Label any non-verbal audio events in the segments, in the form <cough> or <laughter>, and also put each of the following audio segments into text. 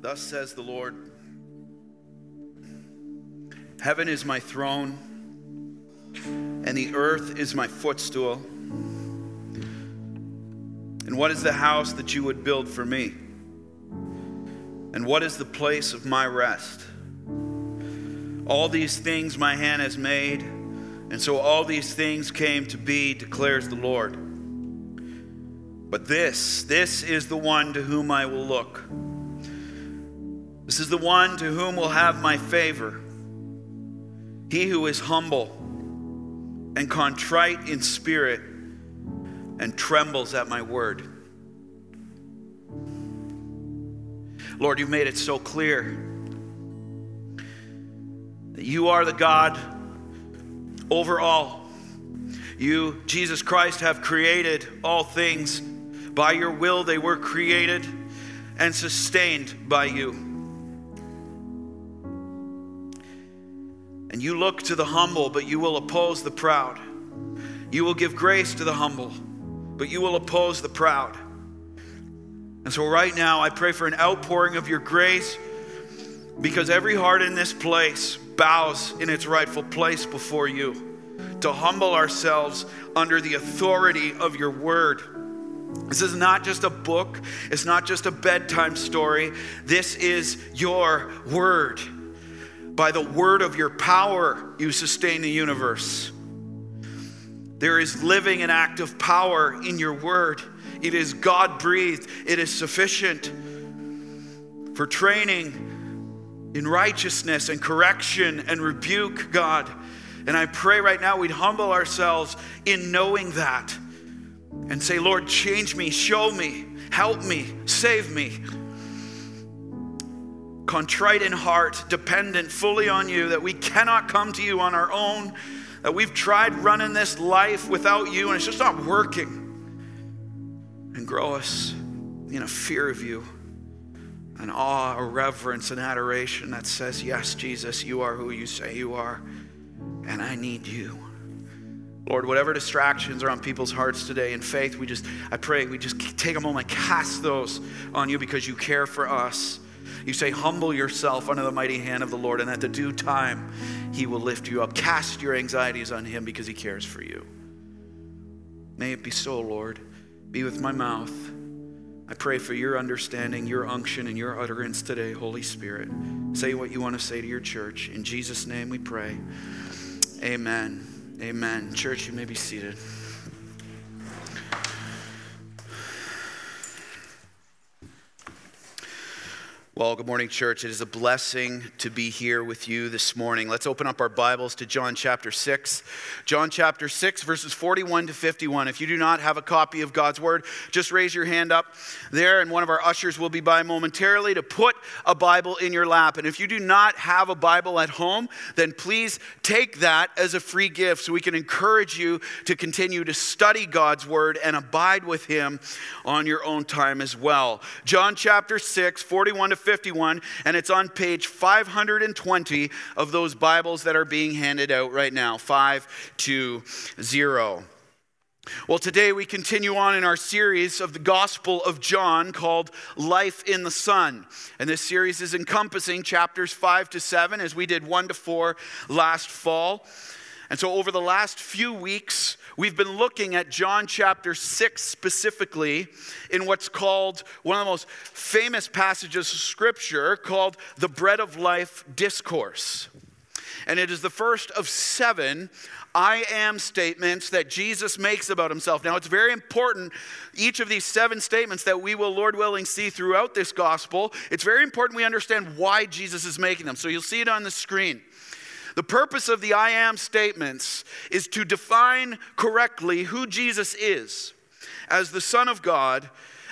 Thus says the Lord Heaven is my throne, and the earth is my footstool. And what is the house that you would build for me? And what is the place of my rest? All these things my hand has made, and so all these things came to be, declares the Lord. But this, this is the one to whom I will look. This is the one to whom will have my favor. He who is humble and contrite in spirit and trembles at my word. Lord, you've made it so clear that you are the God over all. You, Jesus Christ, have created all things. By your will, they were created and sustained by you. And you look to the humble, but you will oppose the proud. You will give grace to the humble, but you will oppose the proud. And so, right now, I pray for an outpouring of your grace because every heart in this place bows in its rightful place before you to humble ourselves under the authority of your word. This is not just a book, it's not just a bedtime story. This is your word. By the word of your power, you sustain the universe. There is living and active power in your word. It is God breathed, it is sufficient for training in righteousness and correction and rebuke, God. And I pray right now we'd humble ourselves in knowing that and say, Lord, change me, show me, help me, save me contrite in heart, dependent fully on you, that we cannot come to you on our own, that we've tried running this life without you and it's just not working. And grow us in a fear of you, an awe, a reverence, an adoration that says, Yes, Jesus, you are who you say you are, and I need you. Lord, whatever distractions are on people's hearts today in faith, we just, I pray, we just take a moment, cast those on you because you care for us. You say, Humble yourself under the mighty hand of the Lord, and at the due time, He will lift you up. Cast your anxieties on Him because He cares for you. May it be so, Lord. Be with my mouth. I pray for your understanding, your unction, and your utterance today, Holy Spirit. Say what you want to say to your church. In Jesus' name we pray. Amen. Amen. Church, you may be seated. Well, good morning, church. It is a blessing to be here with you this morning. Let's open up our Bibles to John chapter 6. John chapter 6, verses 41 to 51. If you do not have a copy of God's Word, just raise your hand up there, and one of our ushers will be by momentarily to put a Bible in your lap. And if you do not have a Bible at home, then please take that as a free gift so we can encourage you to continue to study God's Word and abide with Him on your own time as well. John chapter 6, 41 to 51, and it's on page 520 of those Bibles that are being handed out right now 520. Well, today we continue on in our series of the Gospel of John called Life in the Son. And this series is encompassing chapters 5 to 7, as we did 1 to 4 last fall. And so, over the last few weeks, we've been looking at John chapter 6 specifically in what's called one of the most famous passages of Scripture called the Bread of Life Discourse. And it is the first of seven I am statements that Jesus makes about himself. Now, it's very important, each of these seven statements that we will, Lord willing, see throughout this gospel. It's very important we understand why Jesus is making them. So you'll see it on the screen. The purpose of the I am statements is to define correctly who Jesus is as the Son of God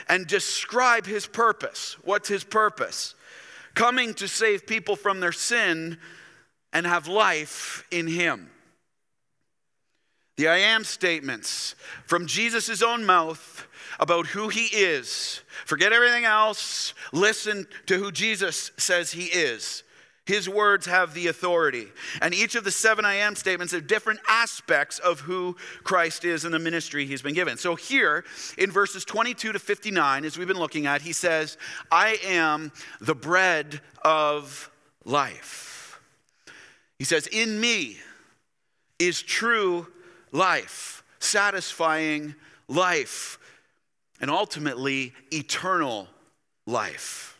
and describe his purpose. What's his purpose? Coming to save people from their sin and have life in him. The I am statements from Jesus' own mouth about who he is. Forget everything else. Listen to who Jesus says he is. His words have the authority. And each of the seven I am statements are different aspects of who Christ is and the ministry he's been given. So here in verses 22 to 59, as we've been looking at, he says, I am the bread of life. He says, In me is true life, satisfying life, and ultimately eternal life.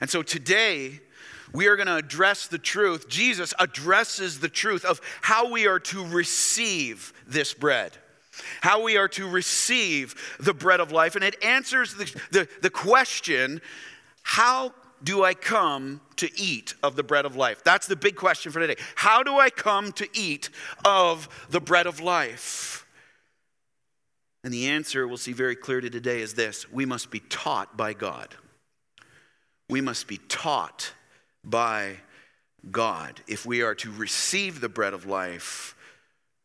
And so today, we are going to address the truth. Jesus addresses the truth of how we are to receive this bread, how we are to receive the bread of life. And it answers the, the, the question how do I come to eat of the bread of life? That's the big question for today. How do I come to eat of the bread of life? And the answer we'll see very clearly today is this we must be taught by God we must be taught by God. If we are to receive the bread of life,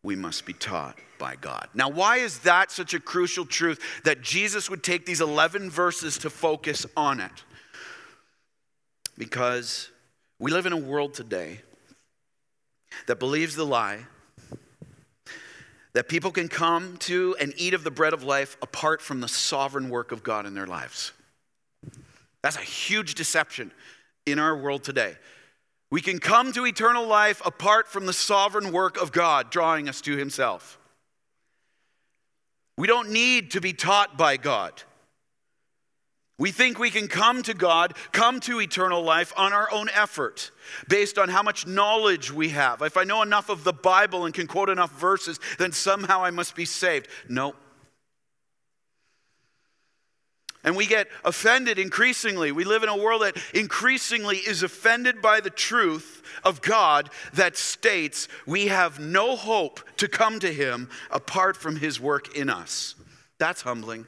we must be taught by God. Now, why is that such a crucial truth that Jesus would take these 11 verses to focus on it? Because we live in a world today that believes the lie that people can come to and eat of the bread of life apart from the sovereign work of God in their lives. That's a huge deception in our world today. We can come to eternal life apart from the sovereign work of God drawing us to Himself. We don't need to be taught by God. We think we can come to God, come to eternal life on our own effort, based on how much knowledge we have. If I know enough of the Bible and can quote enough verses, then somehow I must be saved. No, and we get offended increasingly. We live in a world that increasingly is offended by the truth of God that states we have no hope to come to Him apart from His work in us. That's humbling.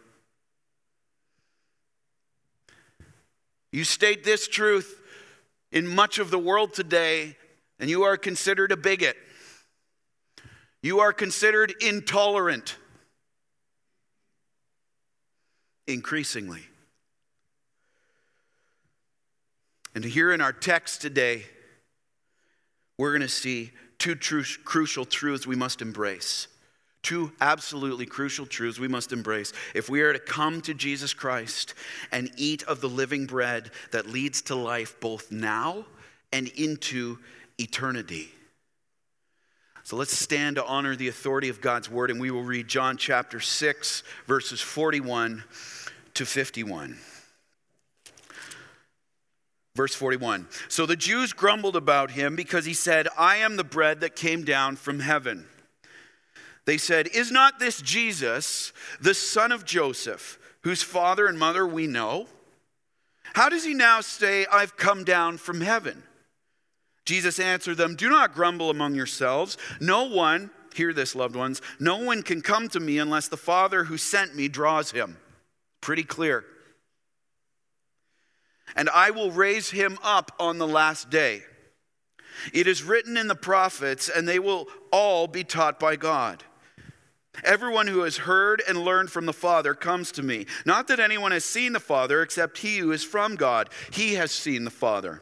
You state this truth in much of the world today, and you are considered a bigot. You are considered intolerant increasingly. And here in our text today, we're going to see two true, crucial truths we must embrace. Two absolutely crucial truths we must embrace if we are to come to Jesus Christ and eat of the living bread that leads to life both now and into eternity. So let's stand to honor the authority of God's word, and we will read John chapter 6, verses 41 to 51. Verse 41. So the Jews grumbled about him because he said, I am the bread that came down from heaven. They said, Is not this Jesus, the son of Joseph, whose father and mother we know? How does he now say, I've come down from heaven? Jesus answered them, Do not grumble among yourselves. No one, hear this, loved ones, no one can come to me unless the Father who sent me draws him. Pretty clear. And I will raise him up on the last day. It is written in the prophets, and they will all be taught by God. Everyone who has heard and learned from the Father comes to me. Not that anyone has seen the Father except he who is from God. He has seen the Father.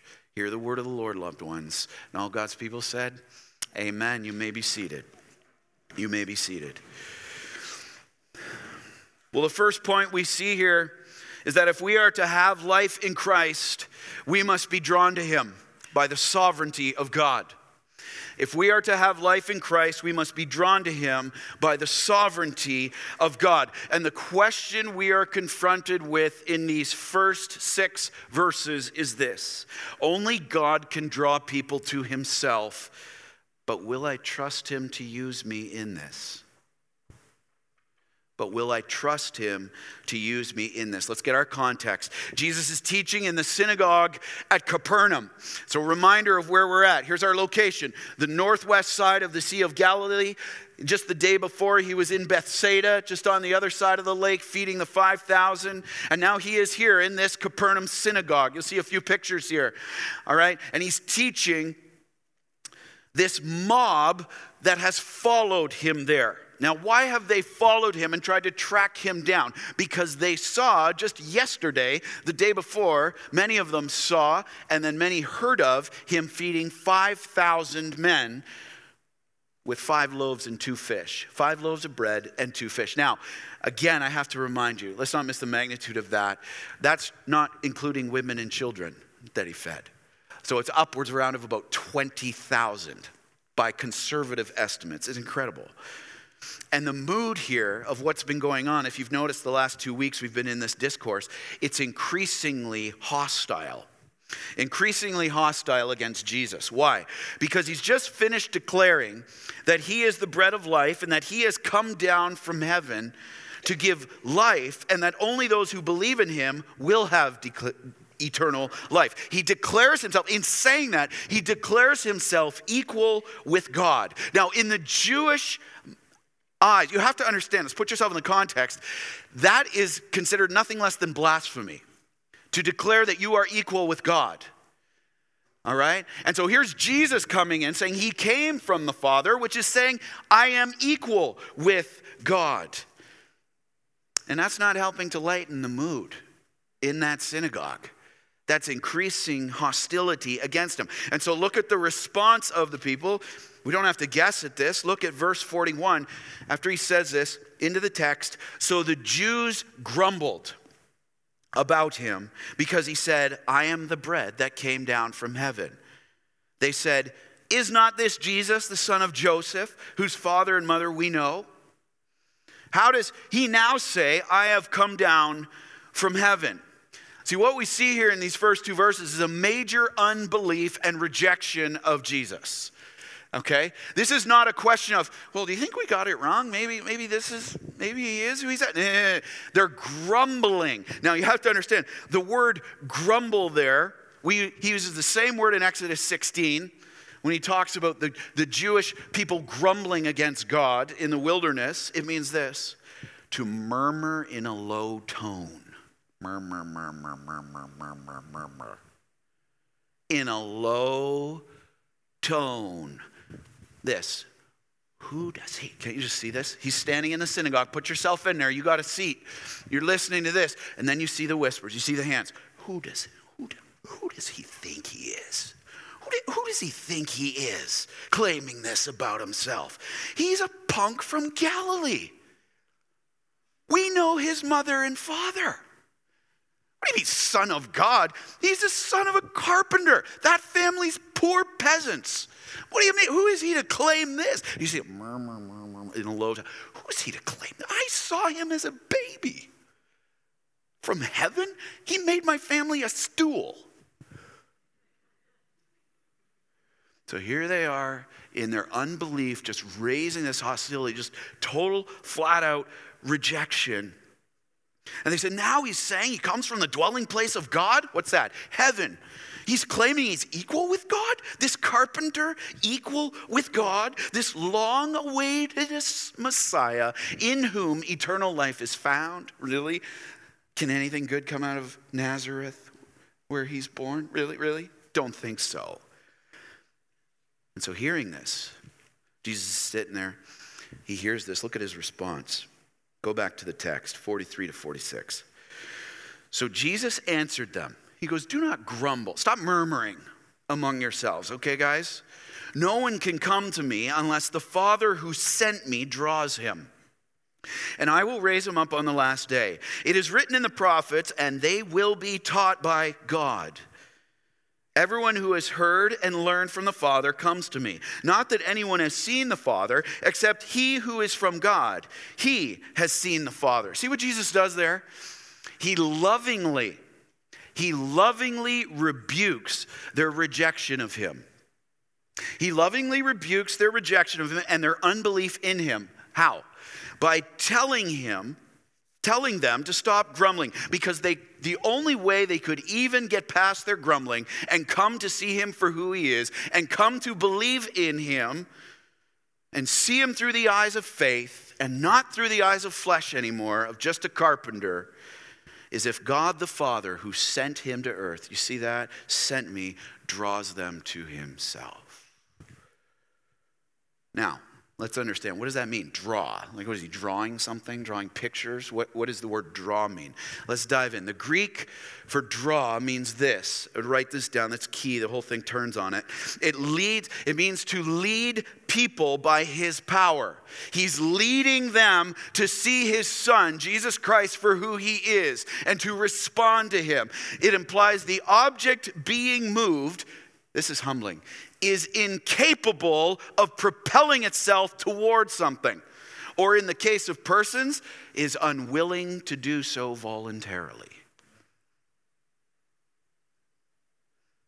Hear the word of the Lord, loved ones. And all God's people said, Amen. You may be seated. You may be seated. Well, the first point we see here is that if we are to have life in Christ, we must be drawn to Him by the sovereignty of God. If we are to have life in Christ, we must be drawn to Him by the sovereignty of God. And the question we are confronted with in these first six verses is this Only God can draw people to Himself, but will I trust Him to use me in this? But will I trust him to use me in this? Let's get our context. Jesus is teaching in the synagogue at Capernaum. So, a reminder of where we're at. Here's our location the northwest side of the Sea of Galilee. Just the day before, he was in Bethsaida, just on the other side of the lake, feeding the 5,000. And now he is here in this Capernaum synagogue. You'll see a few pictures here. All right? And he's teaching this mob that has followed him there. Now, why have they followed him and tried to track him down? Because they saw just yesterday, the day before, many of them saw and then many heard of him feeding 5,000 men with five loaves and two fish. Five loaves of bread and two fish. Now, again, I have to remind you, let's not miss the magnitude of that. That's not including women and children that he fed. So it's upwards around of about 20,000 by conservative estimates. It's incredible. And the mood here of what's been going on, if you've noticed the last two weeks we've been in this discourse, it's increasingly hostile. Increasingly hostile against Jesus. Why? Because he's just finished declaring that he is the bread of life and that he has come down from heaven to give life, and that only those who believe in him will have eternal life. He declares himself, in saying that, he declares himself equal with God. Now, in the Jewish eyes. You have to understand this. Put yourself in the context. That is considered nothing less than blasphemy to declare that you are equal with God. All right? And so here's Jesus coming in saying he came from the Father, which is saying, I am equal with God. And that's not helping to lighten the mood in that synagogue. That's increasing hostility against him. And so look at the response of the people. We don't have to guess at this. Look at verse 41. After he says this into the text, so the Jews grumbled about him because he said, I am the bread that came down from heaven. They said, Is not this Jesus, the son of Joseph, whose father and mother we know? How does he now say, I have come down from heaven? See, what we see here in these first two verses is a major unbelief and rejection of Jesus. Okay? This is not a question of, well, do you think we got it wrong? Maybe, maybe this is, maybe he is who he's at. Eh. They're grumbling. Now you have to understand the word grumble there, we, he uses the same word in Exodus 16 when he talks about the, the Jewish people grumbling against God in the wilderness. It means this to murmur in a low tone. Murmur, murmur, murmur, murmur, murmur. In a low tone this. Who does he? Can't you just see this? He's standing in the synagogue. Put yourself in there. You got a seat. You're listening to this. And then you see the whispers. You see the hands. Who does, who, who does he think he is? Who, do, who does he think he is claiming this about himself? He's a punk from Galilee. We know his mother and father. What do you mean, son of God? He's the son of a carpenter. That family's poor peasants. What do you mean? Who is he to claim this? You see, murmur, murmur in a low tone. Who is he to claim? I saw him as a baby. From heaven, he made my family a stool. So here they are in their unbelief, just raising this hostility, just total, flat out rejection. And they said, now he's saying he comes from the dwelling place of God. What's that? Heaven. He's claiming he's equal with God, this carpenter equal with God, this long awaited Messiah in whom eternal life is found. Really? Can anything good come out of Nazareth where he's born? Really, really? Don't think so. And so, hearing this, Jesus is sitting there. He hears this. Look at his response. Go back to the text, 43 to 46. So Jesus answered them. He goes, Do not grumble. Stop murmuring among yourselves, okay, guys? No one can come to me unless the Father who sent me draws him. And I will raise him up on the last day. It is written in the prophets, and they will be taught by God. Everyone who has heard and learned from the Father comes to me. Not that anyone has seen the Father, except he who is from God. He has seen the Father. See what Jesus does there? He lovingly he lovingly rebukes their rejection of him. He lovingly rebukes their rejection of him and their unbelief in him. How? by telling him, telling them to stop grumbling because they the only way they could even get past their grumbling and come to see him for who he is and come to believe in him and see him through the eyes of faith and not through the eyes of flesh anymore of just a carpenter is if God the Father who sent him to earth you see that? Sent me draws them to himself. Now Let's understand. What does that mean? Draw. Like, what is he drawing something? Drawing pictures? What, what does the word draw mean? Let's dive in. The Greek for draw means this. I would write this down. That's key. The whole thing turns on it. It leads, it means to lead people by his power. He's leading them to see his son, Jesus Christ, for who he is and to respond to him. It implies the object being moved. This is humbling is incapable of propelling itself towards something, or in the case of persons, is unwilling to do so voluntarily.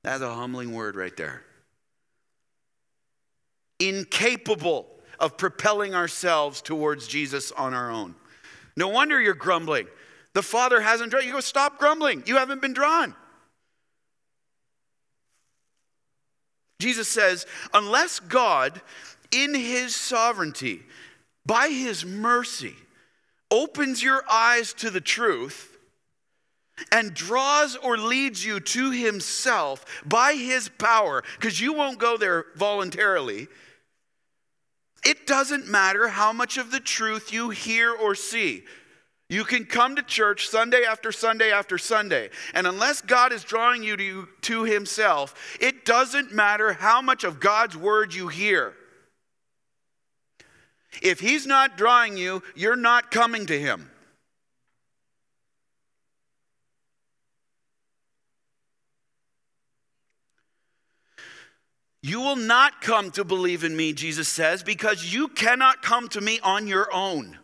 That's a humbling word right there. Incapable of propelling ourselves towards Jesus on our own. No wonder you're grumbling. The Father hasn't drawn. You go, stop grumbling. You haven't been drawn. Jesus says, unless God, in his sovereignty, by his mercy, opens your eyes to the truth and draws or leads you to himself by his power, because you won't go there voluntarily, it doesn't matter how much of the truth you hear or see. You can come to church Sunday after Sunday after Sunday, and unless God is drawing you to, to Himself, it doesn't matter how much of God's word you hear. If He's not drawing you, you're not coming to Him. You will not come to believe in me, Jesus says, because you cannot come to me on your own.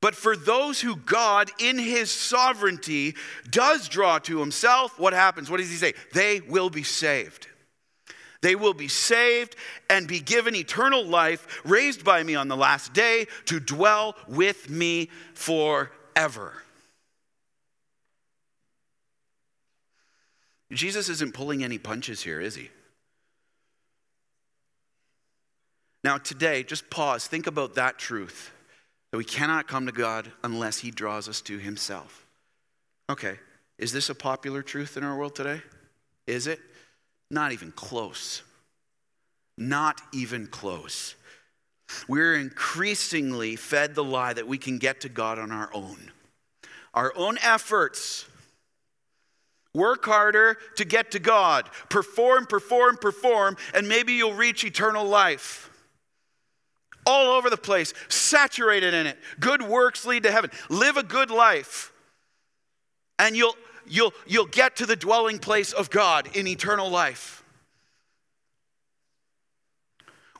But for those who God, in his sovereignty, does draw to himself, what happens? What does he say? They will be saved. They will be saved and be given eternal life, raised by me on the last day to dwell with me forever. Jesus isn't pulling any punches here, is he? Now, today, just pause, think about that truth. That we cannot come to God unless He draws us to Himself. Okay, is this a popular truth in our world today? Is it? Not even close. Not even close. We're increasingly fed the lie that we can get to God on our own. Our own efforts. Work harder to get to God. Perform, perform, perform, and maybe you'll reach eternal life all over the place, saturated in it. Good works lead to heaven. Live a good life, and you'll, you'll, you'll get to the dwelling place of God in eternal life.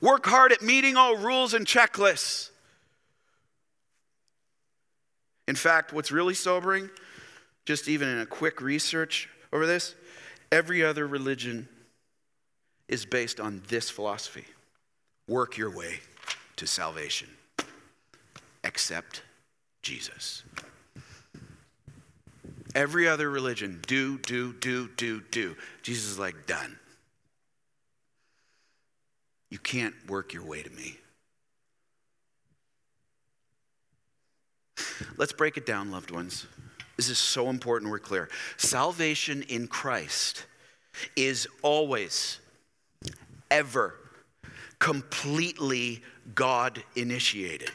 Work hard at meeting all rules and checklists. In fact, what's really sobering, just even in a quick research over this, every other religion is based on this philosophy work your way to salvation except Jesus. Every other religion, do, do, do, do, do. Jesus is like, done. You can't work your way to me. Let's break it down, loved ones. This is so important we're clear. Salvation in Christ is always, ever completely God initiated.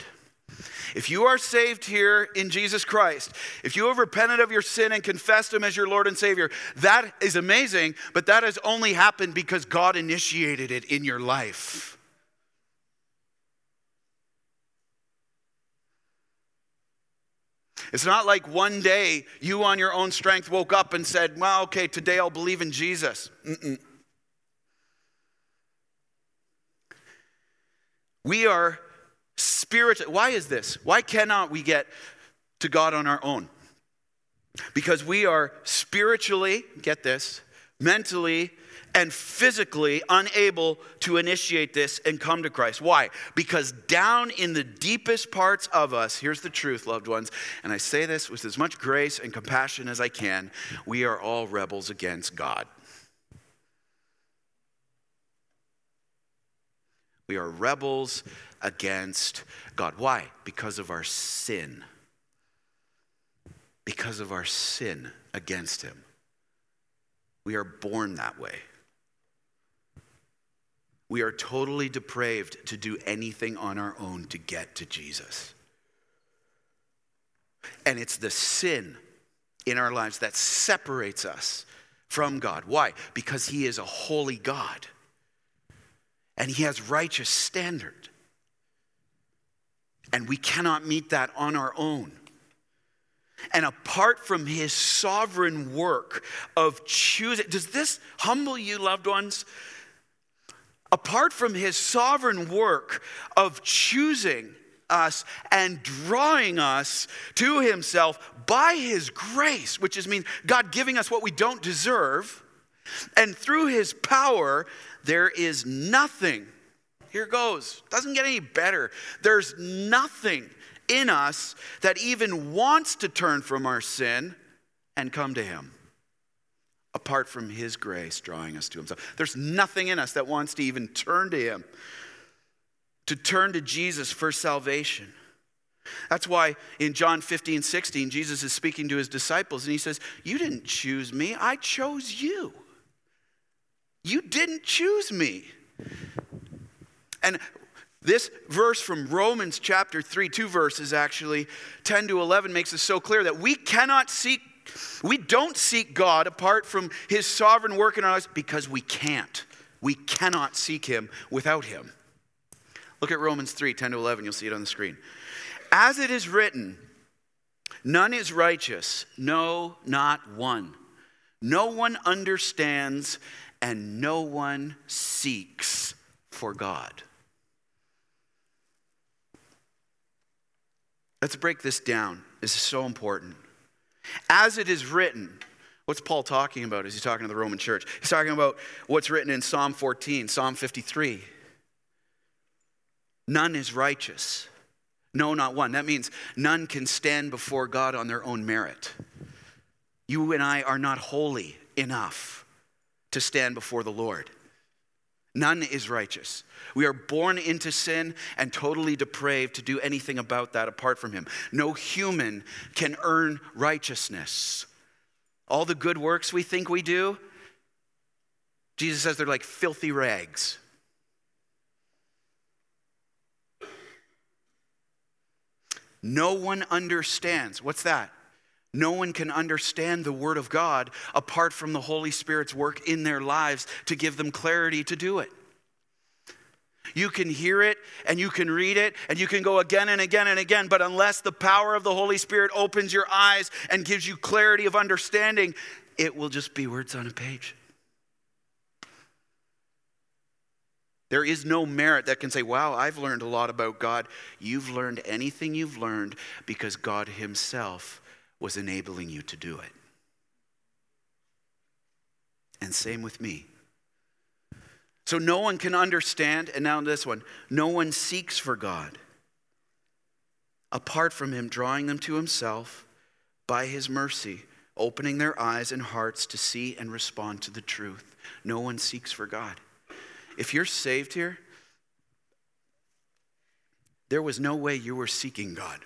If you are saved here in Jesus Christ, if you have repented of your sin and confessed Him as your Lord and Savior, that is amazing, but that has only happened because God initiated it in your life. It's not like one day you on your own strength woke up and said, Well, okay, today I'll believe in Jesus. Mm-mm. We are spiritual. Why is this? Why cannot we get to God on our own? Because we are spiritually, get this, mentally and physically unable to initiate this and come to Christ. Why? Because down in the deepest parts of us, here's the truth, loved ones, and I say this with as much grace and compassion as I can we are all rebels against God. We are rebels against God. Why? Because of our sin. Because of our sin against Him. We are born that way. We are totally depraved to do anything on our own to get to Jesus. And it's the sin in our lives that separates us from God. Why? Because He is a holy God and He has righteous standard. And we cannot meet that on our own. And apart from his sovereign work of choosing, does this humble you, loved ones? Apart from his sovereign work of choosing us and drawing us to himself by his grace, which is mean God giving us what we don't deserve, and through his power, there is nothing. Here goes. Doesn't get any better. There's nothing in us that even wants to turn from our sin and come to Him apart from His grace drawing us to Himself. There's nothing in us that wants to even turn to Him, to turn to Jesus for salvation. That's why in John 15, 16, Jesus is speaking to his disciples and he says, You didn't choose me, I chose you. You didn't choose me. And this verse from Romans chapter 3, two verses actually, 10 to 11, makes it so clear that we cannot seek, we don't seek God apart from his sovereign work in our lives because we can't. We cannot seek him without him. Look at Romans 3, 10 to 11, you'll see it on the screen. As it is written, none is righteous, no, not one. No one understands, and no one seeks for God. Let's break this down. This is so important. As it is written, what's Paul talking about? Is he talking to the Roman church? He's talking about what's written in Psalm 14, Psalm 53. None is righteous. No, not one. That means none can stand before God on their own merit. You and I are not holy enough to stand before the Lord. None is righteous. We are born into sin and totally depraved to do anything about that apart from Him. No human can earn righteousness. All the good works we think we do, Jesus says they're like filthy rags. No one understands. What's that? No one can understand the Word of God apart from the Holy Spirit's work in their lives to give them clarity to do it. You can hear it and you can read it and you can go again and again and again, but unless the power of the Holy Spirit opens your eyes and gives you clarity of understanding, it will just be words on a page. There is no merit that can say, Wow, I've learned a lot about God. You've learned anything you've learned because God Himself was enabling you to do it. And same with me. So no one can understand, and now this one no one seeks for God apart from Him drawing them to Himself by His mercy, opening their eyes and hearts to see and respond to the truth. No one seeks for God. If you're saved here, there was no way you were seeking God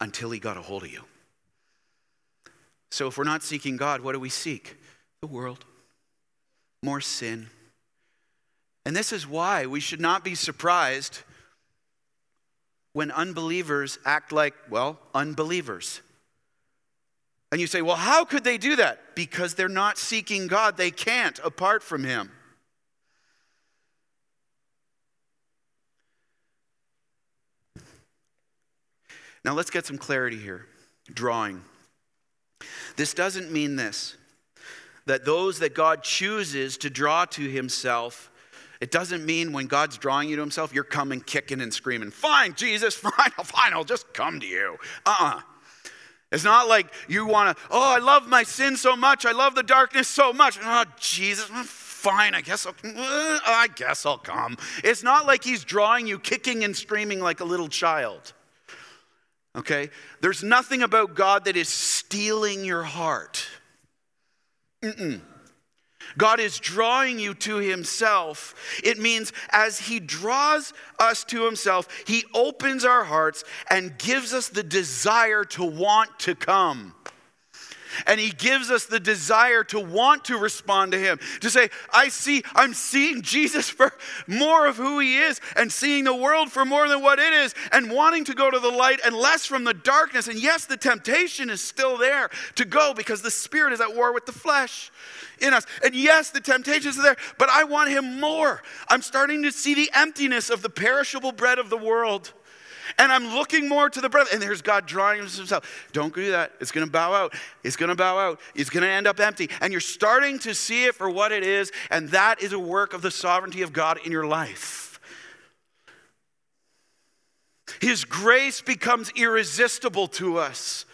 until He got a hold of you. So if we're not seeking God, what do we seek? The world, more sin. And this is why we should not be surprised when unbelievers act like, well, unbelievers. And you say, well, how could they do that? Because they're not seeking God. They can't apart from Him. Now let's get some clarity here. Drawing. This doesn't mean this that those that God chooses to draw to himself, it doesn't mean when God's drawing you to himself, you're coming kicking and screaming, Fine, Jesus, fine, fine, I'll just come to you. Uh uh-uh. uh It's not like you want to, oh, I love my sin so much. I love the darkness so much. Oh, Jesus, fine. I guess I'll, uh, I guess I'll come. It's not like he's drawing you kicking and screaming like a little child. Okay? There's nothing about God that is stealing your heart. Mm-mm. God is drawing you to Himself. It means as He draws us to Himself, He opens our hearts and gives us the desire to want to come. And he gives us the desire to want to respond to him, to say, I see, I'm seeing Jesus for more of who he is, and seeing the world for more than what it is, and wanting to go to the light and less from the darkness. And yes, the temptation is still there to go because the spirit is at war with the flesh in us. And yes, the temptations are there, but I want him more. I'm starting to see the emptiness of the perishable bread of the world. And I'm looking more to the bread. And there's God drawing himself. Don't do that. It's going to bow out. It's going to bow out. It's going to end up empty. And you're starting to see it for what it is. And that is a work of the sovereignty of God in your life. His grace becomes irresistible to us.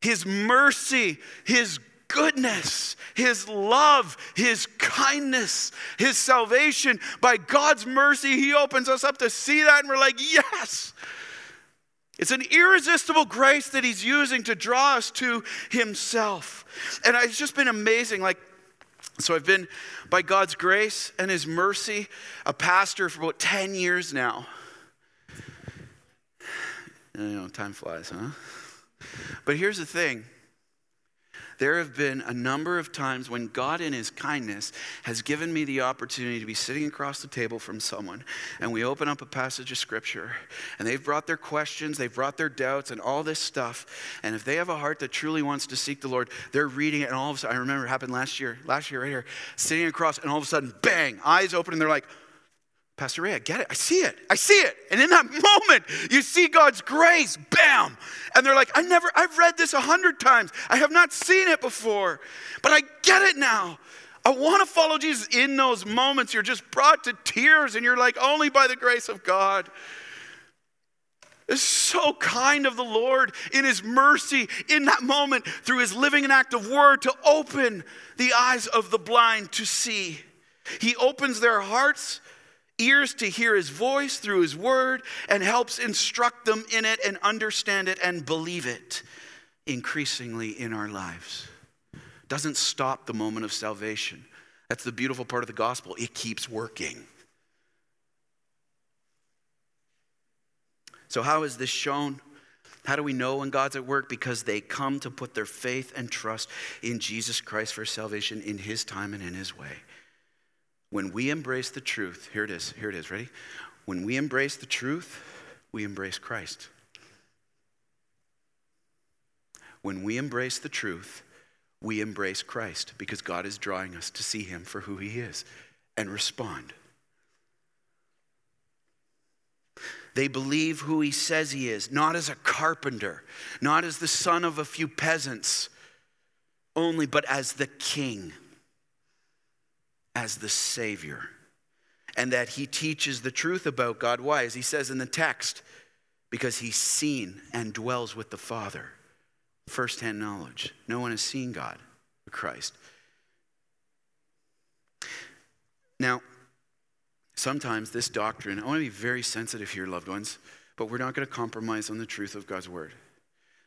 His mercy, His goodness, His love, His kindness, His salvation. By God's mercy, He opens us up to see that, and we're like, yes. It's an irresistible grace that He's using to draw us to Himself. And it's just been amazing. Like, so I've been, by God's grace and His mercy, a pastor for about 10 years now. You know, time flies, huh? But here's the thing there have been a number of times when God, in His kindness, has given me the opportunity to be sitting across the table from someone, and we open up a passage of Scripture, and they've brought their questions, they've brought their doubts, and all this stuff. And if they have a heart that truly wants to seek the Lord, they're reading it, and all of a sudden, I remember it happened last year, last year right here, sitting across, and all of a sudden, bang, eyes open, and they're like, Pastor Ray, I get it. I see it. I see it. And in that <laughs> moment, you see God's grace, bam. And they're like, I never, I've read this a hundred times. I have not seen it before, but I get it now. I want to follow Jesus. In those moments, you're just brought to tears and you're like, only by the grace of God. It's so kind of the Lord in His mercy in that moment through His living and active word to open the eyes of the blind to see. He opens their hearts ears to hear his voice through his word and helps instruct them in it and understand it and believe it increasingly in our lives. Doesn't stop the moment of salvation. That's the beautiful part of the gospel. It keeps working. So, how is this shown? How do we know when God's at work? Because they come to put their faith and trust in Jesus Christ for salvation in His time and in His way. When we embrace the truth, here it is, here it is, ready? When we embrace the truth, we embrace Christ. When we embrace the truth, we embrace Christ because God is drawing us to see Him for who He is and respond. They believe who He says He is, not as a carpenter, not as the son of a few peasants only, but as the King as the Savior and that he teaches the truth about God. Why? As he says in the text, because he's seen and dwells with the Father. Firsthand knowledge. No one has seen God, but Christ. Now, sometimes this doctrine, I want to be very sensitive here, loved ones, but we're not going to compromise on the truth of God's word.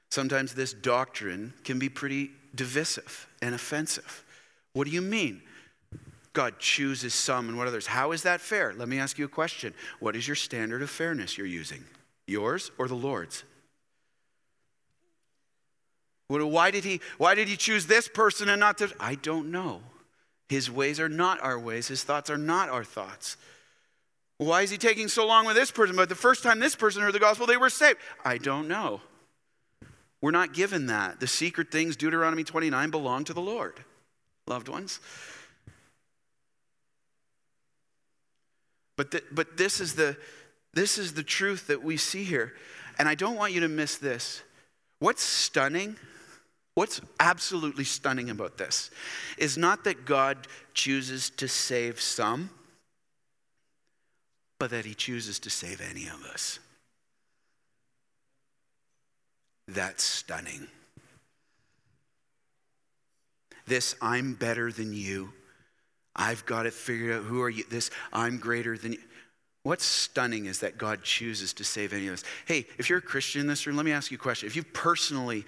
Sometimes this doctrine can be pretty divisive and offensive. What do you mean? God chooses some and what others. How is that fair? Let me ask you a question. What is your standard of fairness you're using? Yours or the Lord's? Why did he, why did he choose this person and not this? I don't know. His ways are not our ways, his thoughts are not our thoughts. Why is he taking so long with this person? But the first time this person heard the gospel, they were saved. I don't know. We're not given that. The secret things, Deuteronomy 29, belong to the Lord, loved ones. But, but this, is the, this is the truth that we see here. And I don't want you to miss this. What's stunning, what's absolutely stunning about this, is not that God chooses to save some, but that He chooses to save any of us. that's stunning. This, I'm better than you. I've got it figured out. Who are you? This, I'm greater than you. What's stunning is that God chooses to save any of us. Hey, if you're a Christian in this room, let me ask you a question. If you've personally,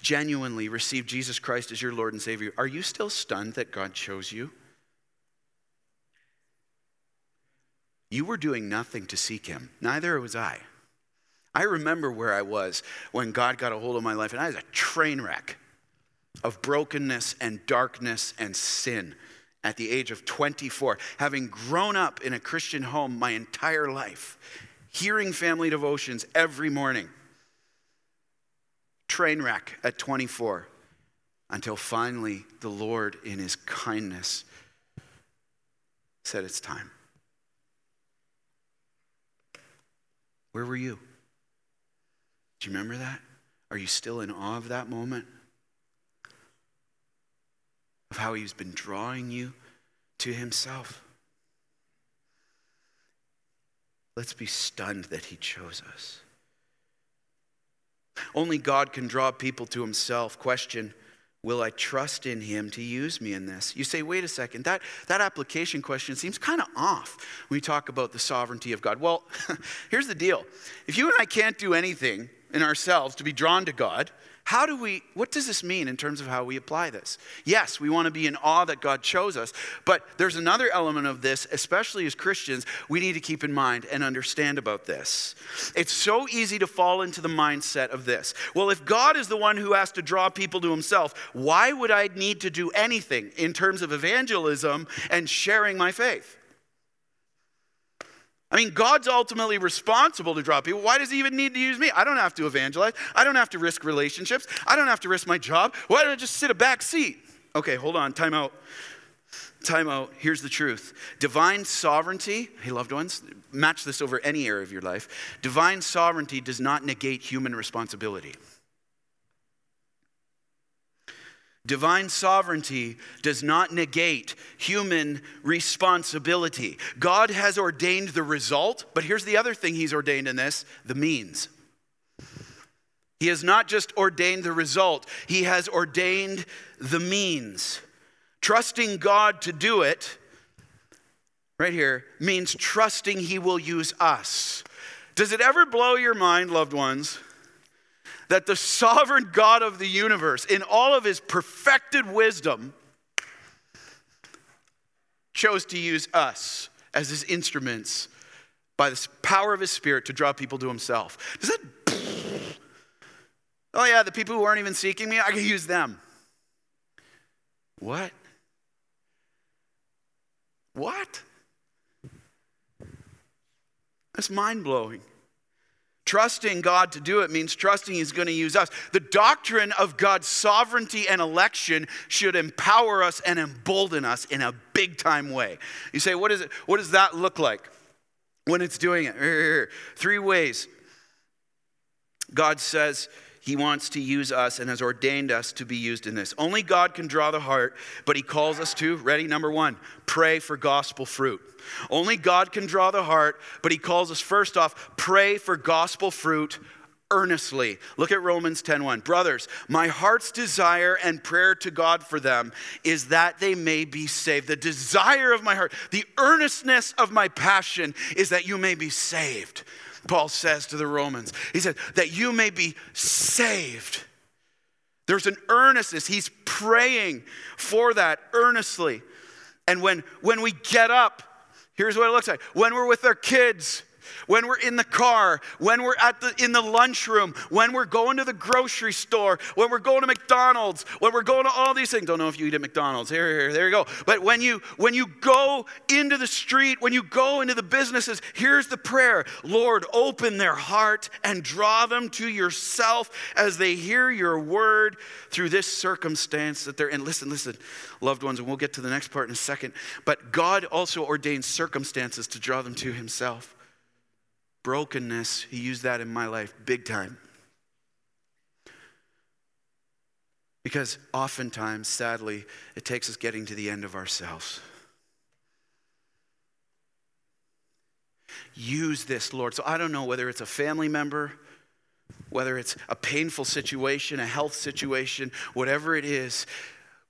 genuinely received Jesus Christ as your Lord and Savior, are you still stunned that God chose you? You were doing nothing to seek Him, neither was I. I remember where I was when God got a hold of my life, and I was a train wreck of brokenness and darkness and sin at the age of 24, having grown up in a Christian home my entire life, hearing family devotions every morning. Train wreck at 24 until finally the Lord, in his kindness, said, It's time. Where were you? Do you remember that? Are you still in awe of that moment? Of how he's been drawing you to himself? Let's be stunned that he chose us. Only God can draw people to himself. Question Will I trust in him to use me in this? You say, wait a second, that, that application question seems kind of off when we talk about the sovereignty of God. Well, <laughs> here's the deal if you and I can't do anything in ourselves to be drawn to God, how do we, what does this mean in terms of how we apply this? Yes, we want to be in awe that God chose us, but there's another element of this, especially as Christians, we need to keep in mind and understand about this. It's so easy to fall into the mindset of this. Well, if God is the one who has to draw people to himself, why would I need to do anything in terms of evangelism and sharing my faith? I mean, God's ultimately responsible to draw people. Why does he even need to use me? I don't have to evangelize. I don't have to risk relationships. I don't have to risk my job. Why don't I just sit a back seat? Okay, hold on. Time out. Time out. Here's the truth Divine sovereignty, hey, loved ones, match this over any area of your life. Divine sovereignty does not negate human responsibility. Divine sovereignty does not negate human responsibility. God has ordained the result, but here's the other thing He's ordained in this the means. He has not just ordained the result, He has ordained the means. Trusting God to do it, right here, means trusting He will use us. Does it ever blow your mind, loved ones? That the sovereign God of the universe, in all of his perfected wisdom, chose to use us as his instruments by the power of his spirit to draw people to himself. Does that? Oh, yeah, the people who aren't even seeking me, I can use them. What? What? That's mind blowing. Trusting God to do it means trusting He's going to use us. The doctrine of God's sovereignty and election should empower us and embolden us in a big time way. You say, what, is it, what does that look like when it's doing it? Three ways. God says, he wants to use us and has ordained us to be used in this. Only God can draw the heart, but He calls us to, ready, number one, pray for gospel fruit. Only God can draw the heart, but He calls us first off, pray for gospel fruit earnestly. Look at Romans 10:1. Brothers, my heart's desire and prayer to God for them is that they may be saved. The desire of my heart, the earnestness of my passion is that you may be saved. Paul says to the Romans. He said, that you may be saved. There's an earnestness. He's praying for that earnestly. And when, when we get up, here's what it looks like. When we're with our kids, when we're in the car, when we're at the, in the lunchroom, when we're going to the grocery store, when we're going to McDonald's, when we're going to all these things. Don't know if you eat at McDonald's. Here, here, there you go. But when you when you go into the street, when you go into the businesses, here's the prayer: Lord, open their heart and draw them to yourself as they hear your word through this circumstance that they're in. Listen, listen, loved ones, and we'll get to the next part in a second. But God also ordains circumstances to draw them to Himself brokenness, he used that in my life big time. Because oftentimes, sadly, it takes us getting to the end of ourselves. Use this, Lord. So I don't know whether it's a family member whether it's a painful situation, a health situation, whatever it is,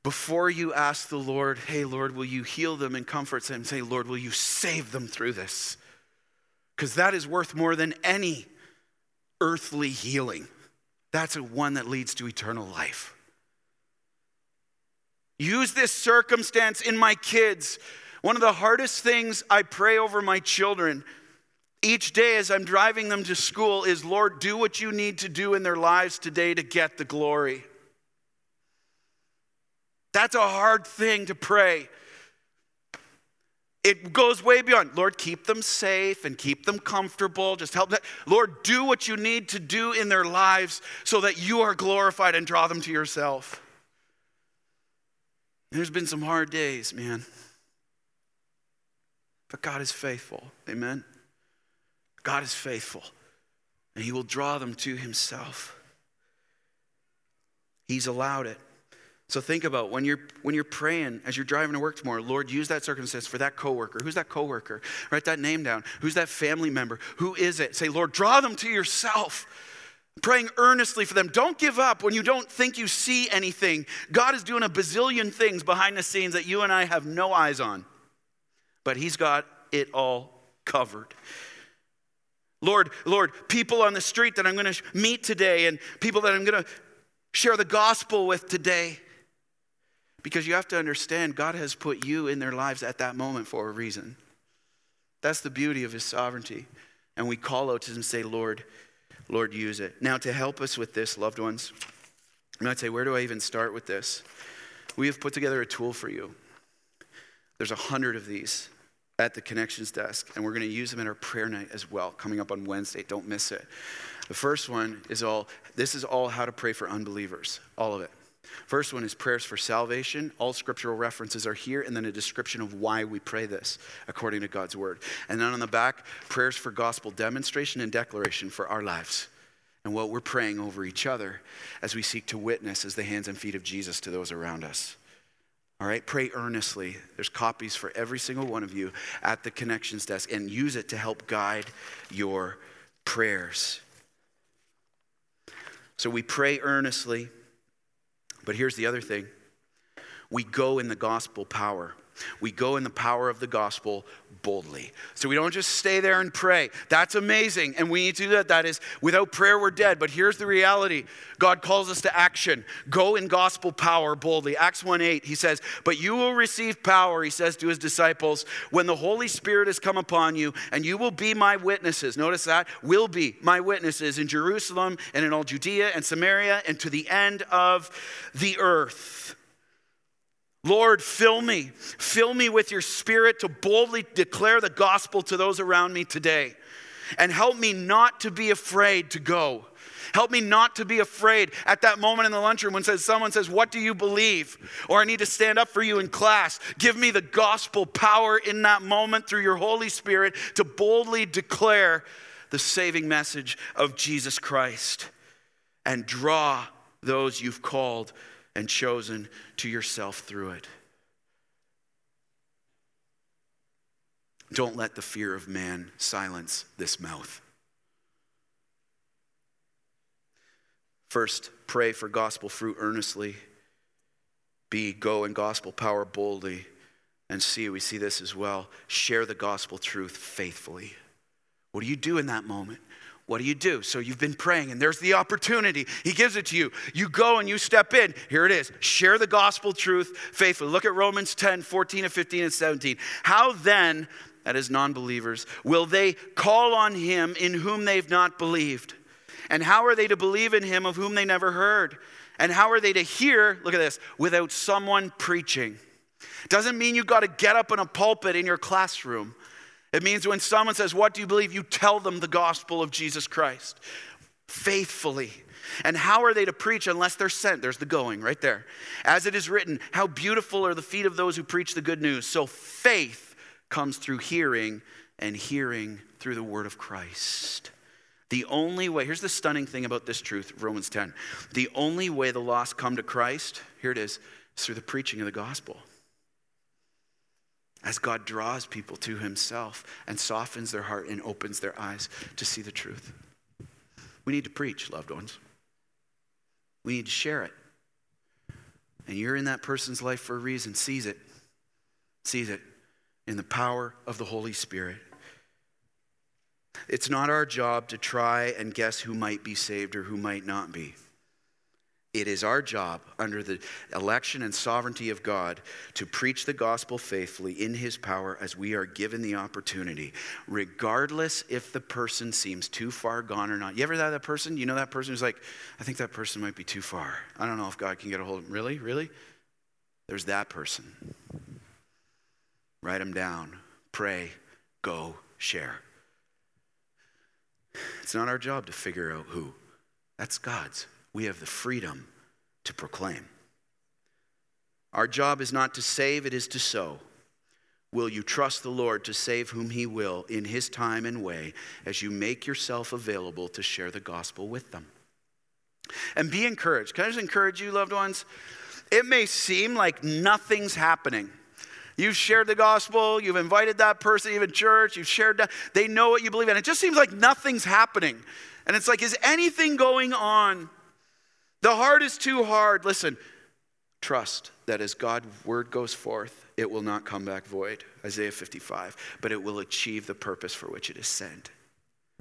before you ask the Lord, hey, Lord, will you heal them and comfort them? Say, Lord, will you save them through this? Because that is worth more than any earthly healing. That's a one that leads to eternal life. Use this circumstance in my kids. One of the hardest things I pray over my children each day as I'm driving them to school is Lord, do what you need to do in their lives today to get the glory. That's a hard thing to pray. It goes way beyond. Lord, keep them safe and keep them comfortable. Just help them. Lord, do what you need to do in their lives so that you are glorified and draw them to yourself. There's been some hard days, man. But God is faithful. Amen. God is faithful, and He will draw them to Himself. He's allowed it. So think about when you're when you're praying as you're driving to work tomorrow, Lord, use that circumstance for that coworker. Who's that coworker? Write that name down. Who's that family member? Who is it? Say, Lord, draw them to yourself. Praying earnestly for them. Don't give up when you don't think you see anything. God is doing a bazillion things behind the scenes that you and I have no eyes on. But He's got it all covered. Lord, Lord, people on the street that I'm going to meet today and people that I'm going to share the gospel with today. Because you have to understand, God has put you in their lives at that moment for a reason. That's the beauty of His sovereignty. And we call out to Him and say, Lord, Lord, use it. Now, to help us with this, loved ones, I might say, where do I even start with this? We have put together a tool for you. There's a hundred of these at the connections desk, and we're going to use them in our prayer night as well, coming up on Wednesday. Don't miss it. The first one is all this is all how to pray for unbelievers, all of it. First one is prayers for salvation. All scriptural references are here, and then a description of why we pray this according to God's word. And then on the back, prayers for gospel demonstration and declaration for our lives and what we're praying over each other as we seek to witness as the hands and feet of Jesus to those around us. All right, pray earnestly. There's copies for every single one of you at the connections desk and use it to help guide your prayers. So we pray earnestly, but here's the other thing we go in the gospel power. We go in the power of the gospel boldly. So we don't just stay there and pray. That's amazing. And we need to do that. That is, without prayer, we're dead. But here's the reality God calls us to action. Go in gospel power boldly. Acts 1 8, he says, But you will receive power, he says to his disciples, when the Holy Spirit has come upon you, and you will be my witnesses. Notice that? Will be my witnesses in Jerusalem and in all Judea and Samaria and to the end of the earth. Lord, fill me. Fill me with your spirit to boldly declare the gospel to those around me today. And help me not to be afraid to go. Help me not to be afraid at that moment in the lunchroom when says, someone says, What do you believe? Or I need to stand up for you in class. Give me the gospel power in that moment through your Holy Spirit to boldly declare the saving message of Jesus Christ and draw those you've called and chosen to yourself through it. Don't let the fear of man silence this mouth. First, pray for gospel fruit earnestly. B, go in gospel power boldly. And C, we see this as well share the gospel truth faithfully. What do you do in that moment? What do you do? So you've been praying, and there's the opportunity. He gives it to you. You go and you step in. Here it is. Share the gospel truth faithfully. Look at Romans 10, 14 and 15 and 17. How then, that is non believers, will they call on him in whom they've not believed? And how are they to believe in him of whom they never heard? And how are they to hear, look at this, without someone preaching? Doesn't mean you've got to get up in a pulpit in your classroom. It means when someone says, What do you believe? you tell them the gospel of Jesus Christ faithfully. And how are they to preach unless they're sent? There's the going right there. As it is written, How beautiful are the feet of those who preach the good news. So faith comes through hearing, and hearing through the word of Christ. The only way, here's the stunning thing about this truth, Romans 10. The only way the lost come to Christ, here it is, is through the preaching of the gospel as God draws people to himself and softens their heart and opens their eyes to see the truth. We need to preach, loved ones. We need to share it. And you're in that person's life for a reason. Seize it. Seize it in the power of the Holy Spirit. It's not our job to try and guess who might be saved or who might not be. It is our job, under the election and sovereignty of God, to preach the gospel faithfully in His power as we are given the opportunity, regardless if the person seems too far gone or not. You ever had that person? You know that person who's like, I think that person might be too far. I don't know if God can get a hold of them. Really? Really? There's that person. Write them down. Pray. Go. Share. It's not our job to figure out who, that's God's we have the freedom to proclaim. Our job is not to save, it is to sow. Will you trust the Lord to save whom He will in His time and way as you make yourself available to share the gospel with them? And be encouraged. Can I just encourage you, loved ones? It may seem like nothing's happening. You've shared the gospel, you've invited that person, even church, you've shared that. They know what you believe in. It just seems like nothing's happening. And it's like, is anything going on? The heart is too hard. Listen, trust that as God's word goes forth, it will not come back void, Isaiah 55, but it will achieve the purpose for which it is sent.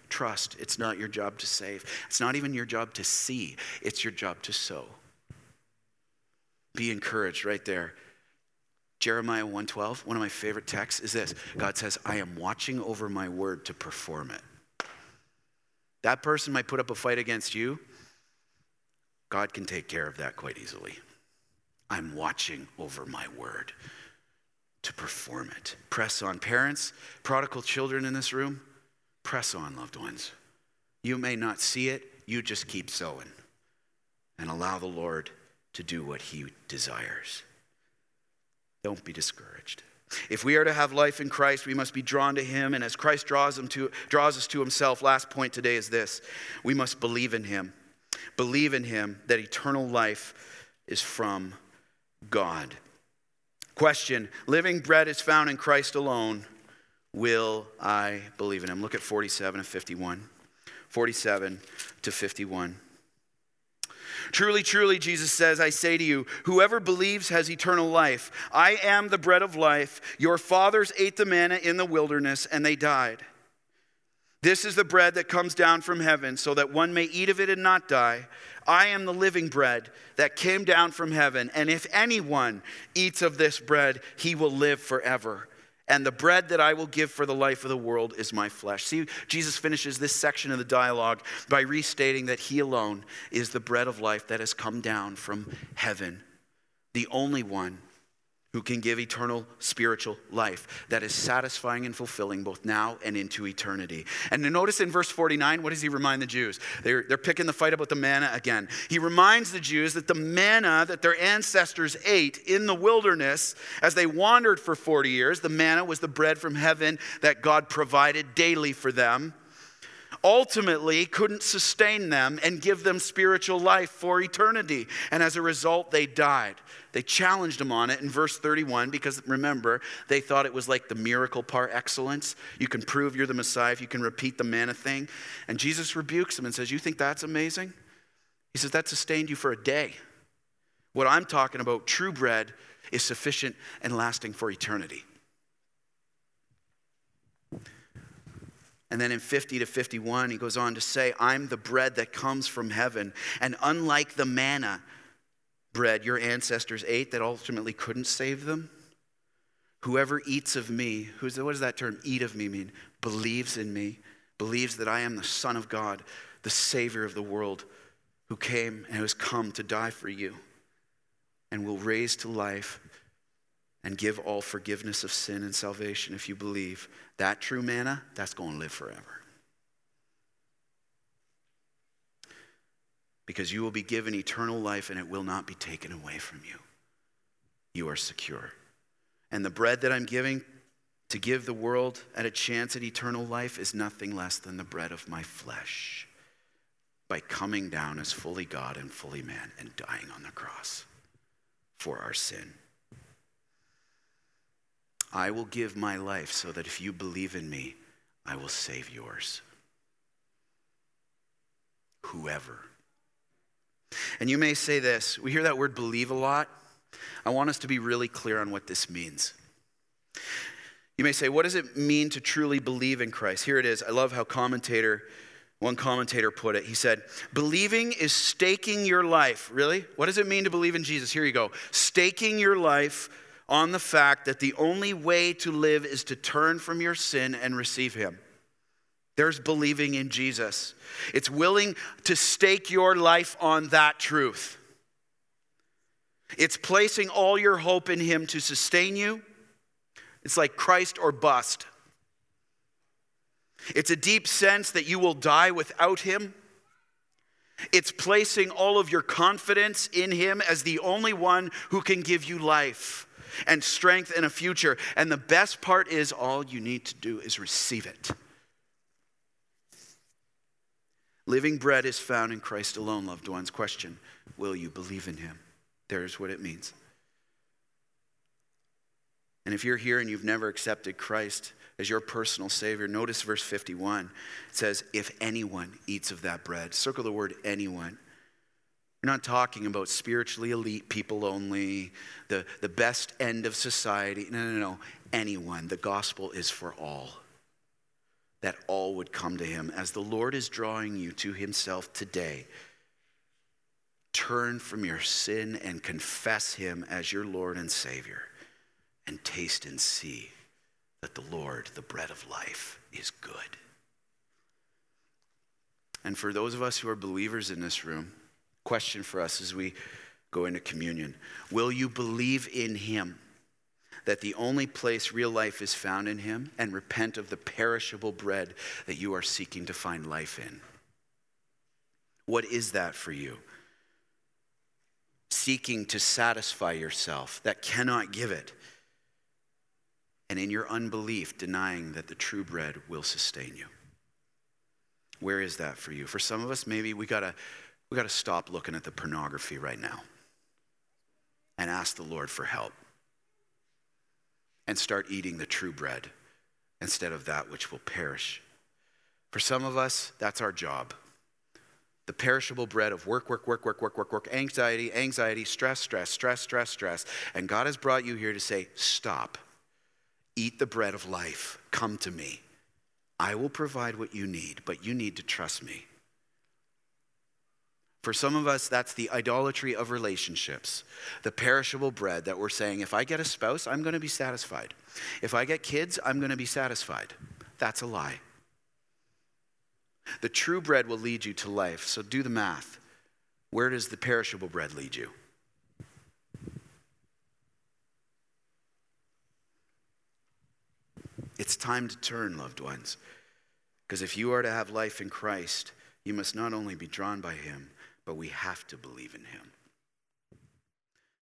Trust, it's not your job to save. It's not even your job to see, it's your job to sow. Be encouraged right there. Jeremiah 112, one of my favorite texts is this. God says, "I am watching over my word to perform it." That person might put up a fight against you, God can take care of that quite easily. I'm watching over my word to perform it. Press on. Parents, prodigal children in this room, press on, loved ones. You may not see it, you just keep sowing and allow the Lord to do what he desires. Don't be discouraged. If we are to have life in Christ, we must be drawn to him. And as Christ draws, him to, draws us to himself, last point today is this we must believe in him believe in him, that eternal life is from God. Question Living bread is found in Christ alone. Will I believe in him? Look at 47 to 51. 47 to 51. Truly, truly, Jesus says, I say to you, whoever believes has eternal life. I am the bread of life. Your fathers ate the manna in the wilderness, and they died. This is the bread that comes down from heaven, so that one may eat of it and not die. I am the living bread that came down from heaven, and if anyone eats of this bread, he will live forever. And the bread that I will give for the life of the world is my flesh. See, Jesus finishes this section of the dialogue by restating that he alone is the bread of life that has come down from heaven, the only one who can give eternal spiritual life that is satisfying and fulfilling both now and into eternity. And notice in verse 49, what does he remind the Jews? They're, they're picking the fight about the manna again. He reminds the Jews that the manna that their ancestors ate in the wilderness as they wandered for 40 years, the manna was the bread from heaven that God provided daily for them ultimately couldn't sustain them and give them spiritual life for eternity. And as a result, they died. They challenged him on it in verse 31 because remember, they thought it was like the miracle par excellence. You can prove you're the Messiah if you can repeat the manna thing. And Jesus rebukes them and says, You think that's amazing? He says, That sustained you for a day. What I'm talking about, true bread, is sufficient and lasting for eternity. And then in 50 to 51, he goes on to say, I'm the bread that comes from heaven. And unlike the manna bread your ancestors ate that ultimately couldn't save them, whoever eats of me, who's, what does that term eat of me mean? Believes in me, believes that I am the Son of God, the Savior of the world, who came and has come to die for you and will raise to life and give all forgiveness of sin and salvation if you believe. That true manna, that's going to live forever. Because you will be given eternal life and it will not be taken away from you. You are secure. And the bread that I'm giving to give the world at a chance at eternal life is nothing less than the bread of my flesh by coming down as fully God and fully man and dying on the cross for our sin. I will give my life so that if you believe in me, I will save yours. whoever. And you may say this we hear that word believe a lot. I want us to be really clear on what this means. You may say, what does it mean to truly believe in Christ? Here it is. I love how commentator one commentator put it. He said, Believing is staking your life. Really? What does it mean to believe in Jesus? Here you go. Staking your life on the fact that the only way to live is to turn from your sin and receive Him. There's believing in Jesus. It's willing to stake your life on that truth. It's placing all your hope in Him to sustain you. It's like Christ or bust. It's a deep sense that you will die without Him. It's placing all of your confidence in Him as the only one who can give you life and strength and a future. And the best part is, all you need to do is receive it. Living bread is found in Christ alone, loved ones. Question Will you believe in Him? There's what it means. And if you're here and you've never accepted Christ, as your personal Savior. Notice verse 51. It says, If anyone eats of that bread, circle the word anyone. We're not talking about spiritually elite people only, the, the best end of society. No, no, no. Anyone. The gospel is for all. That all would come to him. As the Lord is drawing you to himself today, turn from your sin and confess him as your Lord and Savior, and taste and see that the Lord, the bread of life, is good. And for those of us who are believers in this room, question for us as we go into communion Will you believe in Him? That the only place real life is found in Him and repent of the perishable bread that you are seeking to find life in? What is that for you? Seeking to satisfy yourself that cannot give it and in your unbelief, denying that the true bread will sustain you. Where is that for you? For some of us, maybe we gotta, we gotta stop looking at the pornography right now and ask the Lord for help and start eating the true bread instead of that which will perish. For some of us, that's our job. The perishable bread of work, work, work, work, work, work, work, anxiety, anxiety, stress, stress, stress, stress, stress. And God has brought you here to say, stop. Eat the bread of life. Come to me. I will provide what you need, but you need to trust me. For some of us, that's the idolatry of relationships, the perishable bread that we're saying, if I get a spouse, I'm going to be satisfied. If I get kids, I'm going to be satisfied. That's a lie. The true bread will lead you to life. So do the math. Where does the perishable bread lead you? It's time to turn, loved ones. Because if you are to have life in Christ, you must not only be drawn by him, but we have to believe in him.